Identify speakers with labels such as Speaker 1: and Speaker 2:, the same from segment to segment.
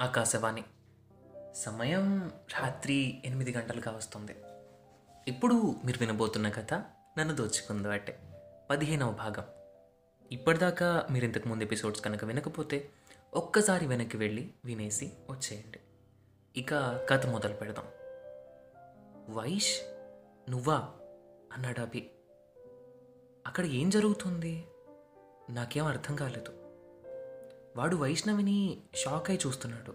Speaker 1: ఆకాశవాణి. సమయం రాత్రి ఎనిమిది గంటలుగా వస్తుంది. ఇప్పుడు మీరు వినబోతున్న కథ నన్ను దోచుకుంది అంటే పదిహేనవ భాగం. ఇప్పటిదాకా మీరు ఇంతకు ముందు ఎపిసోడ్స్ కనుక వినకపోతే ఒక్కసారి వెనక్కి వెళ్ళి వినేసి వచ్చేయండి. ఇక కథ మొదలు పెడదాం. వైష్ నువ్వా? అన్నాడు అభి. అక్కడ ఏం జరుగుతుంది? నాకేం అర్థం కాలేదు. వాడు వైష్ణవిని షాక్ అయి చూస్తున్నాడు.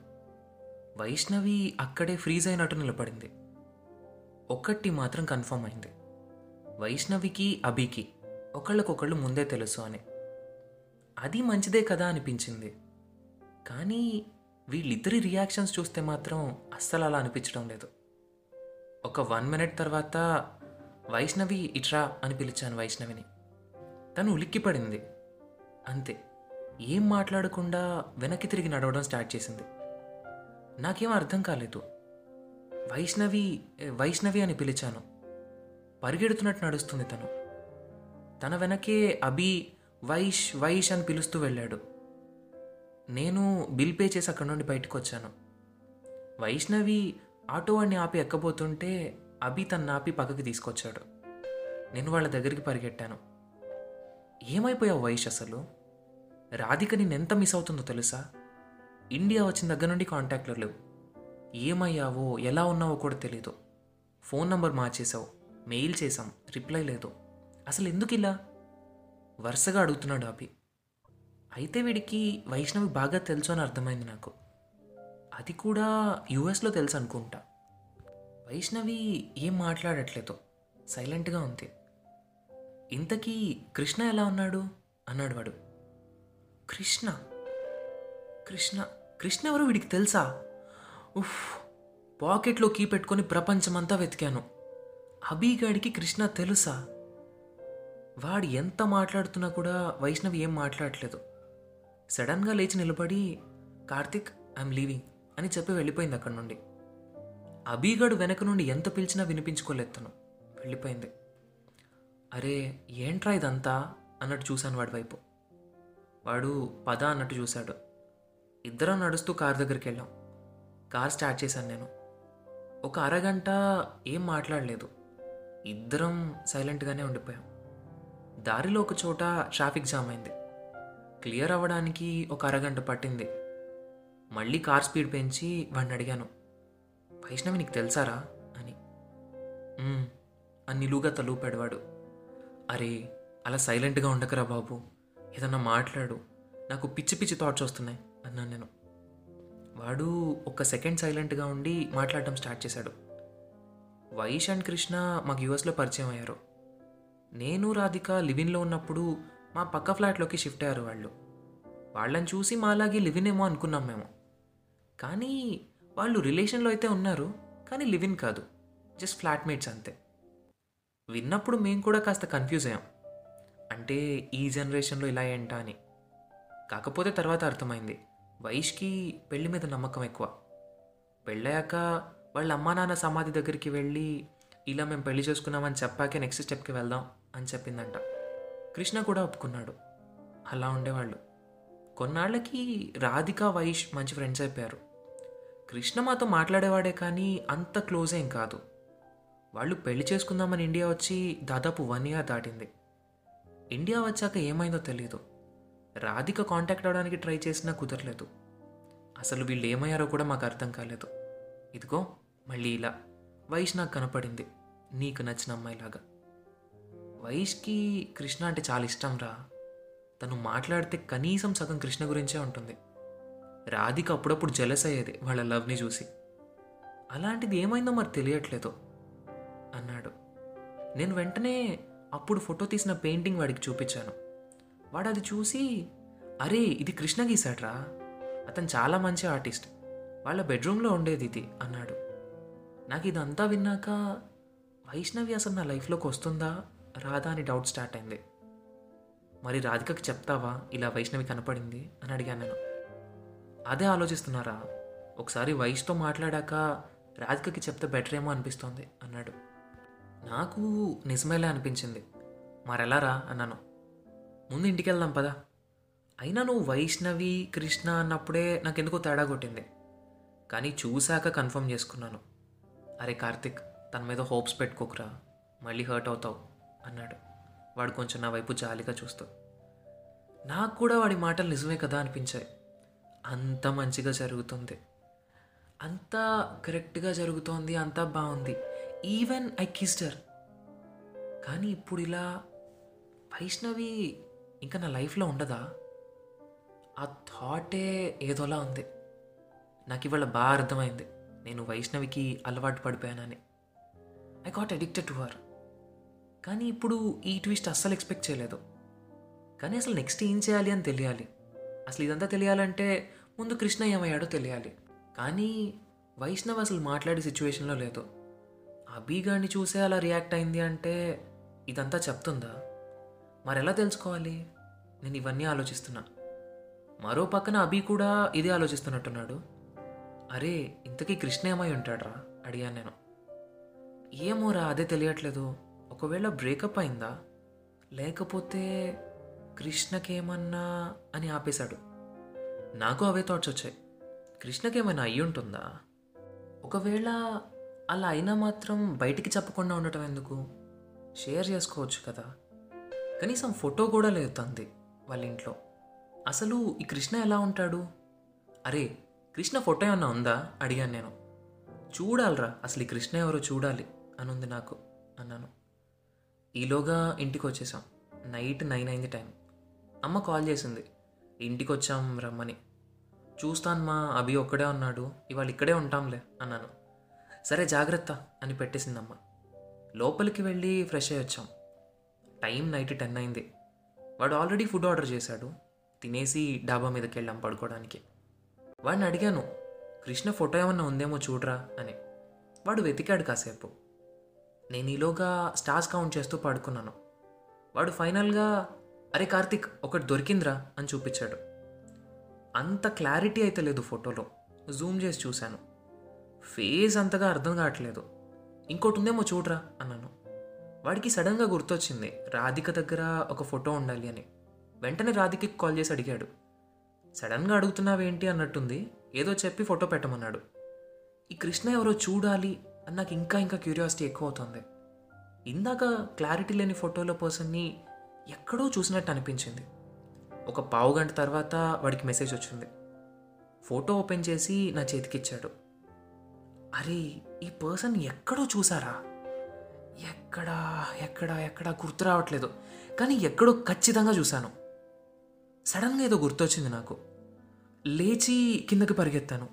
Speaker 1: వైష్ణవి అక్కడే ఫ్రీజ్ అయినట్టు నిలబడింది. ఒక్కటి మాత్రం కన్ఫర్మ్ అయింది. వైష్ణవికి అభికి ఒకళ్ళకొకళ్ళు ముందే తెలుసు అని. అది మంచిదే కదా అనిపించింది. కానీ వీళ్ళిద్దరి రియాక్షన్స్ చూస్తే మాత్రం అస్సలు అలా అనిపించడం లేదు. ఒక వన్ మినిట్ తర్వాత వైష్ణవి ఇట్రా అని పిలిచాను వైష్ణవిని. తను ఉలిక్కిపడింది. అంతే. ఏం మాట్లాడకుండా వెనక్కి తిరిగి నడవడం స్టార్ట్ చేసింది. నాకేం అర్థం కాలేదు. వైష్ణవి వైష్ణవి అని పిలిచాను. పరిగెడుతున్నట్టు నడుస్తుంది తను. తన వెనకే అభి వైష్ వైష్ అని పిలుస్తూ వెళ్ళాడు. నేను బిల్ పే చేసి అక్కడి నుండి బయటకు వచ్చాను. వైష్ణవి ఆటో వాడిని ఆపి ఎక్కబోతుంటే అభి తన ఆపి పక్కకి తీసుకొచ్చాడు. నేను వాళ్ళ దగ్గరికి పరిగెట్టాను. ఏమైపోయావు వైష్ అసలు? రాధిక నేను ఎంత మిస్ అవుతుందో తెలుసా? ఇండియా వచ్చిన దగ్గర నుండి కాంటాక్ట్లో లేవు. ఏమయ్యావో ఎలా ఉన్నావో కూడా తెలియదు ఫోన్ నంబర్ మార్చేసావు మెయిల్ చేసాం రిప్లై లేదు. అసలు ఎందుకు ఇలా? వరుసగా అడుగుతున్నాడు అభి అయితే వీడికి వైష్ణవి బాగా తెలుసు అని అర్థమైంది నాకు. అది కూడా యుఎస్లో తెలుసు అనుకుంటా. వైష్ణవి ఏం మాట్లాడట్లేదు. సైలెంట్గా ఉంది. ఇంతకీ కృష్ణ ఎలా ఉన్నాడు? అన్నాడు వాడు. కృష్ణ. కృష్ణ కృష్ణ ఎవరో వీడికి తెలుసా? ఉఫ్ పాకెట్లో కీ పెట్టుకొని ప్రపంచమంతా వెతికాను. అబీగాడికి కృష్ణ తెలుసా? వాడు ఎంత మాట్లాడుతున్నా కూడా వైష్ణవి ఏం మాట్లాడట్లేదు సడన్గా లేచి నిలబడి కార్తిక్ ఐఎమ్ లీవింగ్ అని చెప్పి వెళ్ళిపోయింది అక్కడి నుండి. అబీగాడు వెనక నుండి ఎంత పిలిచినా వినిపించుకోలేదు తను. వెళ్ళిపోయింది. అరే ఏంట్రా ఇదంతా? అన్నట్టు చూశాను వాడి వైపు. వాడు పద అన్నట్టు చూశాడు. ఇద్దరం నడుస్తూ కార్ దగ్గరికి వెళ్ళాం. కార్ స్టార్ట్ చేశాను నేను. ఒక అరగంట ఏం మాట్లాడలేదు. ఇద్దరం సైలెంట్గానే ఉండిపోయాం. దారిలో ఒక చోట ట్రాఫిక్ జామ్ అయింది. క్లియర్ అవ్వడానికి ఒక అరగంట పట్టింది. మళ్ళీ కార్ స్పీడ్ పెంచి వాడిని అడిగాను వైష్ణవి నీకు తెలుసారా? అని. అని నిలువుగా తలూపాడు వాడు. అరే అలా సైలెంట్గా ఉండకరా బాబు. ఏదన్నా మాట్లాడు. నాకు పిచ్చి పిచ్చి థాట్స్ వస్తున్నాయి అన్నాను నేను. వాడు ఒక సెకండ్ సైలెంట్గా ఉండి మాట్లాడటం స్టార్ట్ చేశాడు. వైష్ అండ్ కృష్ణ మాకు యూఎస్లో పరిచయం అయ్యారు. నేను రాధిక లివిన్లో ఉన్నప్పుడు మా పక్క ఫ్లాట్లోకి షిఫ్ట్ అయ్యారు వాళ్ళు. వాళ్ళని చూసి మాలాగే లివిన్ ఏమో అనుకున్నాం మేము. కానీ వాళ్ళు రిలేషన్లో అయితే ఉన్నారు కానీ లివిన్ కాదు. జస్ట్ ఫ్లాట్మేట్స్ అంతే. విన్నప్పుడు మేము కూడా కాస్త కన్ఫ్యూజ్ అయ్యాం. అంటే ఈ జనరేషన్లో ఇలా ఏంటా అని. కాకపోతే తర్వాత అర్థమైంది. వైష్కి పెళ్ళి మీద నమ్మకం ఎక్కువ. పెళ్ళయ్యాక వాళ్ళ అమ్మా నాన్న సమాధి దగ్గరికి వెళ్ళి ఇలా మేము పెళ్ళి చేసుకున్నామని చెప్పాకే నెక్స్ట్ స్టెప్కి వెళ్దాం అని చెప్పిందంట. కృష్ణ కూడా ఒప్పుకున్నాడు. అలా ఉండేవాళ్ళు. కొన్నాళ్ళకి రాధిక వైష్ మంచి ఫ్రెండ్స్ అయిపోయారు. కృష్ణ మాతో మాట్లాడేవాడే కానీ అంత క్లోజ్ ఏం కాదు. వాళ్ళు పెళ్ళి చేసుకుందామని ఇండియా వచ్చి దాదాపు వన్ ఇయర్ దాటింది. ఇండియా వచ్చాక ఏమైందో తెలియదు రాధిక కాంటాక్ట్ అవడానికి ట్రై చేసినా కుదరలేదు. అసలు వీళ్ళు ఏమయ్యారో కూడా మాకు అర్థం కాలేదు. ఇదిగో మళ్ళీ ఇలా. వైష్ నాకు కనపడింది. నీకు నచ్చిన అమ్మాయిలాగా. వైష్కి కృష్ణ అంటే చాలా ఇష్టం రా. తను మాట్లాడితే కనీసం సగం కృష్ణ గురించే ఉంటుంది. రాధిక అప్పుడప్పుడు జెలస్ అయ్యేది వాళ్ళ లవ్ని చూసి. అలాంటిది ఏమైందో మరి తెలియట్లేదు అన్నాడు. నేను వెంటనే అప్పుడు ఫోటో తీసిన పెయింటింగ్ వాడికి చూపించాను. వాడు అది చూసి అరే ఇది కృష్ణ గీసాడ్రా అతను చాలా మంచి ఆర్టిస్ట్. వాళ్ళ బెడ్రూమ్లో ఉండేది ఇది అన్నాడు. నాకు ఇదంతా విన్నాక వైష్ణవి అసలు నా లైఫ్లోకి వస్తుందా? రాదా అని డౌట్ స్టార్ట్ అయింది. మరి రాధికకి చెప్తావా? ఇలా వైష్ణవి కనపడింది? అని అడిగాను నేను. అదే ఆలోచిస్తున్నారా? ఒకసారి వయసుతో మాట్లాడాక రాధికకి చెప్తే బెటర్ ఏమో అనిపిస్తోంది అన్నాడు. నాకు నిజమేలే అనిపించింది. మరెలారా అన్నాను. ముందు ఇంటికి వెళ్దాం పదా. అయినా నువ్వు వైష్ణవి కృష్ణ అన్నప్పుడే నాకెందుకో తేడా కొట్టింది. కానీ చూశాక కన్ఫర్మ్ చేసుకున్నాను. అరే కార్తిక్ తన మీద హోప్స్ పెట్టుకోకురా. మళ్ళీ హర్ట్ అవుతావు అన్నాడు. వాడు కొంచెం నా వైపు జాలిగా చూస్తూ. నాకు కూడా వాడి మాటలు నిజమే కదా అనిపించాయి. అంత మంచిగా జరుగుతుంది. అంతా కరెక్ట్గా జరుగుతోంది అంతా బాగుంది. ఈవెన్ ఐ కిస్టర్ కానీ ఇప్పుడు ఇలా వైష్ణవి ఇంకా నా లైఫ్లో ఉండదా? ఆ థాటే ఏదోలా ఉంది. నాకు ఇవాళ బాగా అర్థమైంది. నేను వైష్ణవికి అలవాటు పడిపోయానని. I got addicted to her కానీ ఇప్పుడు ఈ ట్విస్ట్ అస్సలు ఎక్స్పెక్ట్ చేయలేదు. కానీ అసలు నెక్స్ట్ ఏం చేయాలి అని తెలియాలి. అసలు ఇదంతా తెలియాలంటే ముందు కృష్ణ ఏమయ్యాడో తెలియాలి. కానీ వైష్ణవ్ అసలు మాట్లాడే సిచ్యువేషన్లో లేదు. అభిగాడిని చూసే అలా రియాక్ట్ అయింది అంటే ఇదంతా చెప్తుందా? మరెలా తెలుసుకోవాలి? నేను ఇవన్నీ ఆలోచిస్తున్నా. మరో పక్కన అభి కూడా ఇదే ఆలోచిస్తున్నట్టున్నాడు. అరే ఇంతకీ కృష్ణ ఏమై ఉంటాడ్రా? అడిగాను నేను. ఏమోరా అదే తెలియట్లేదు. ఒకవేళ బ్రేకప్ అయిందా? లేకపోతే కృష్ణకేమన్నా అని ఆపేశాడు. నాకు అవే థాట్స్ వచ్చాయి. కృష్ణకేమైనా అయ్యి ఉంటుందా ఒకవేళ అలా అయినా మాత్రం బయటికి చెప్పకుండా ఉండటం ఎందుకు? షేర్ చేసుకోవచ్చు కదా. కనీసం ఫోటో కూడా లేదు తంది వాళ్ళ ఇంట్లో. అసలు ఈ కృష్ణ ఎలా ఉంటాడు? అరే కృష్ణ ఫోటో ఏమన్నా ఉందా? అడిగాను నేను. చూడాలరా అసలు ఈ కృష్ణ ఎవరో చూడాలి అని ఉంది నాకు అన్నాను. ఈలోగా ఇంటికి వచ్చేసాం నైట్ నైన్ అయింది టైం. అమ్మ కాల్ చేసింది. ఇంటికి వచ్చాం రమ్మని. చూస్తాను మా అభి ఒక్కడే ఉన్నాడు ఇవాళ ఇక్కడే ఉంటాంలే అన్నాను. సరే జాగ్రత్త అని పెట్టేసిందమ్మ. లోపలికి వెళ్ళి ఫ్రెష్ అయ్యి వచ్చాం. టైం నైట్ టెన్ అయింది. వాడు ఆల్రెడీ ఫుడ్ ఆర్డర్ చేశాడు. తినేసి డాబా మీదకి వెళ్ళాం పడుకోవడానికి. వాడిని అడిగాను కృష్ణ ఫోటో ఏమన్నా ఉందేమో చూడరా అని. వాడు వెతికాడు కాసేపు. నేను ఈలోగా స్టార్స్ కౌంట్ చేస్తూ పడుకున్నాను. వాడు ఫైనల్గా అరే కార్తిక్ ఒకటి దొరికిందిరా అని చూపించాడు. అంత క్లారిటీ అయితే లేదు ఫోటోలో. జూమ్ చేసి చూశాను. ఫేస్ అంతగా అర్థం కావట్లేదు. ఇంకోటి ఉందేమో చూడరా అన్నాను. వాడికి సడన్గా గుర్తొచ్చింది రాధిక దగ్గర ఒక ఫోటో ఉండాలి అని. వెంటనే రాధికకి కాల్ చేసి అడిగాడు. సడన్గా అడుగుతున్నావేంటి అన్నట్టుంది ఏదో చెప్పి ఫోటో పెట్టమన్నాడు. ఈ కృష్ణ ఎవరో చూడాలి అని నాకు ఇంకా ఇంకా క్యూరియాసిటీ ఎక్కువ అవుతుంది ఇందాక క్లారిటీ లేని ఫోటోలో పర్సన్ని ఎక్కడో చూసినట్టు అనిపించింది. ఒక పావు గంట తర్వాత వాడికి మెసేజ్ వచ్చింది. ఫోటో ఓపెన్ చేసి నా చేతికిచ్చాడు. అరే ఈ పర్సన్ ఎక్కడో చూసారా ఎక్కడా ఎక్కడా ఎక్కడా గుర్తు రావట్లేదు. కానీ ఎక్కడో ఖచ్చితంగా చూశాను. సడన్గా ఏదో గుర్తొచ్చింది నాకు. లేచి కిందకి పరిగెత్తాను.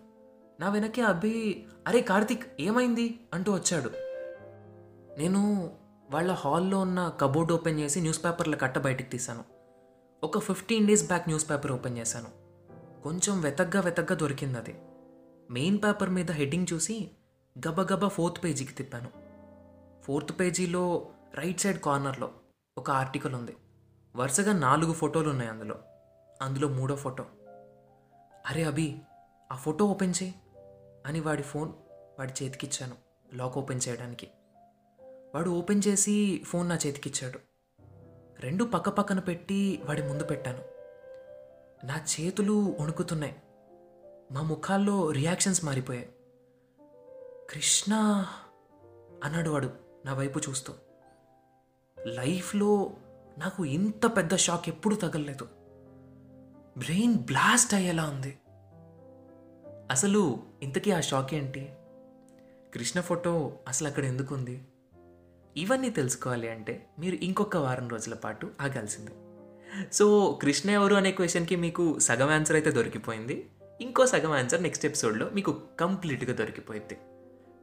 Speaker 1: నా వెనకే అబ్బి అరే కార్తిక్ ఏమైంది? అంటూ వచ్చాడు. నేను వాళ్ళ హాల్లో ఉన్న కబోర్డ్ ఓపెన్ చేసి న్యూస్ పేపర్ల కట్ట బయటికి తీశాను. ఒక fifteen days back newspaper open చేశాను. కొంచెం వెతగ్గా వెతగ్గా దొరికింది అది. మెయిన్ పేపర్ మీద హెడ్డింగ్ చూసి గబగబా ఫోర్త్ పేజీకి తిప్పాను. ఫోర్త్ పేజీలో రైట్ సైడ్ కార్నర్లో ఒక ఆర్టికల్ ఉంది. వరుసగా నాలుగు ఫోటోలు ఉన్నాయి అందులో. అందులో మూడో ఫోటో అరే అభి ఆ ఫోటో ఓపెన్ చేయి అని వాడి ఫోన్ వాడి చేతికిచ్చాను. లాక్ ఓపెన్ చేయడానికి. వాడు ఓపెన్ చేసి ఫోన్ నా చేతికిచ్చాడు. రెండు పక్క పక్కన పెట్టి వాడి ముందు పెట్టాను. నా చేతులు వణుకుతున్నాయి. మా ముఖాల్లో రియాక్షన్స్ మారిపోయాయి. కృష్ణ అన్నాడు వాడు నా వైపు చూస్తూ. లైఫ్లో నాకు ఇంత పెద్ద షాక్ ఎప్పుడు తగలలేదు. బ్రెయిన్ బ్లాస్ట్ అయ్యేలా ఉంది. అసలు ఇంతకీ ఆ షాక్ ఏంటి? కృష్ణ ఫోటో అసలు అక్కడ ఎందుకు ఉంది? ఇవన్నీ తెలుసుకోవాలి అంటే మీరు ఇంకొక వారం రోజుల పాటు ఆగాల్సిందే. సో కృష్ణ ఎవరు అనే క్వశ్చన్కి మీకు సగం ఆన్సర్ అయితే దొరికిపోయింది. ఇంకో సగం ఆన్సర్ నెక్స్ట్ ఎపిసోడ్లో మీకు కంప్లీట్గా దొరికిపోయింది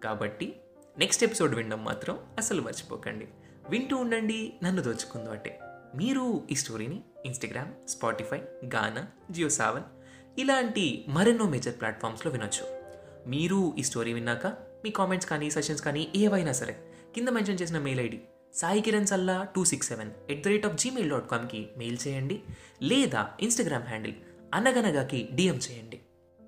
Speaker 1: కాబట్టి నెక్స్ట్ ఎపిసోడ్ వినడం మాత్రం అసలు మర్చిపోకండి. వింటూ ఉండండి నన్ను దోచుకుందో అంటే. మీరు ఈ స్టోరీని ఇన్స్టాగ్రామ్ స్పాటిఫై గానా జియో సావన్ ఇలాంటి మరెన్నో మేజర్ ప్లాట్ఫామ్స్లో వినొచ్చు. మీరు ఈ స్టోరీ విన్నాక మీ కామెంట్స్ కానీ సెషన్స్ కానీ ఏవైనా సరే కింద మెన్షన్ చేసిన mail ID Sai Kiran Salla two six seven at the rate of Gmail dot కామ్కి mail చేయండి లేదా ఇన్స్టాగ్రామ్ హ్యాండిల్ అనగనగాకి డిఎం చేయండి.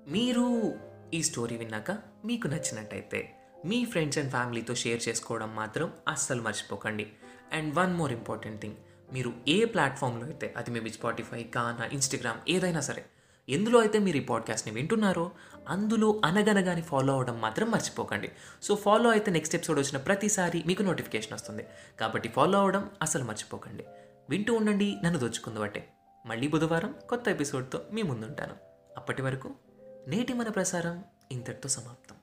Speaker 1: మీరు ఈ స్టోరీ విన్నాక మీకు నచ్చినట్టయితే మీ ఫ్రెండ్స్ అండ్ ఫ్యామిలీతో షేర్ చేసుకోవడం మాత్రం అస్సలు మర్చిపోకండి. And one more important thing మీరు ఏ ప్లాట్ఫామ్లో అయితే అది మేబీ స్పాటిఫై గానా ఇన్స్టాగ్రామ్ ఏదైనా సరే ఎందులో అయితే మీరు ఈ పాడ్కాస్ట్ని వింటున్నారో అందులో అనగనగాని ఫాలో అవ్వడం మాత్రం మర్చిపోకండి. సో ఫాలో అయితే నెక్స్ట్ ఎపిసోడ్ వచ్చిన ప్రతిసారి మీకు నోటిఫికేషన్ వస్తుంది. కాబట్టి ఫాలో అవ్వడం అసలు మర్చిపోకండి. వింటూ ఉండండి నన్ను దోచుకుందు మళ్ళీ బుధవారం కొత్త ఎపిసోడ్తో మీ ముందుంటాను. అప్పటి వరకు నేటి మన ప్రసారం ఇంతటితో సమాప్తం.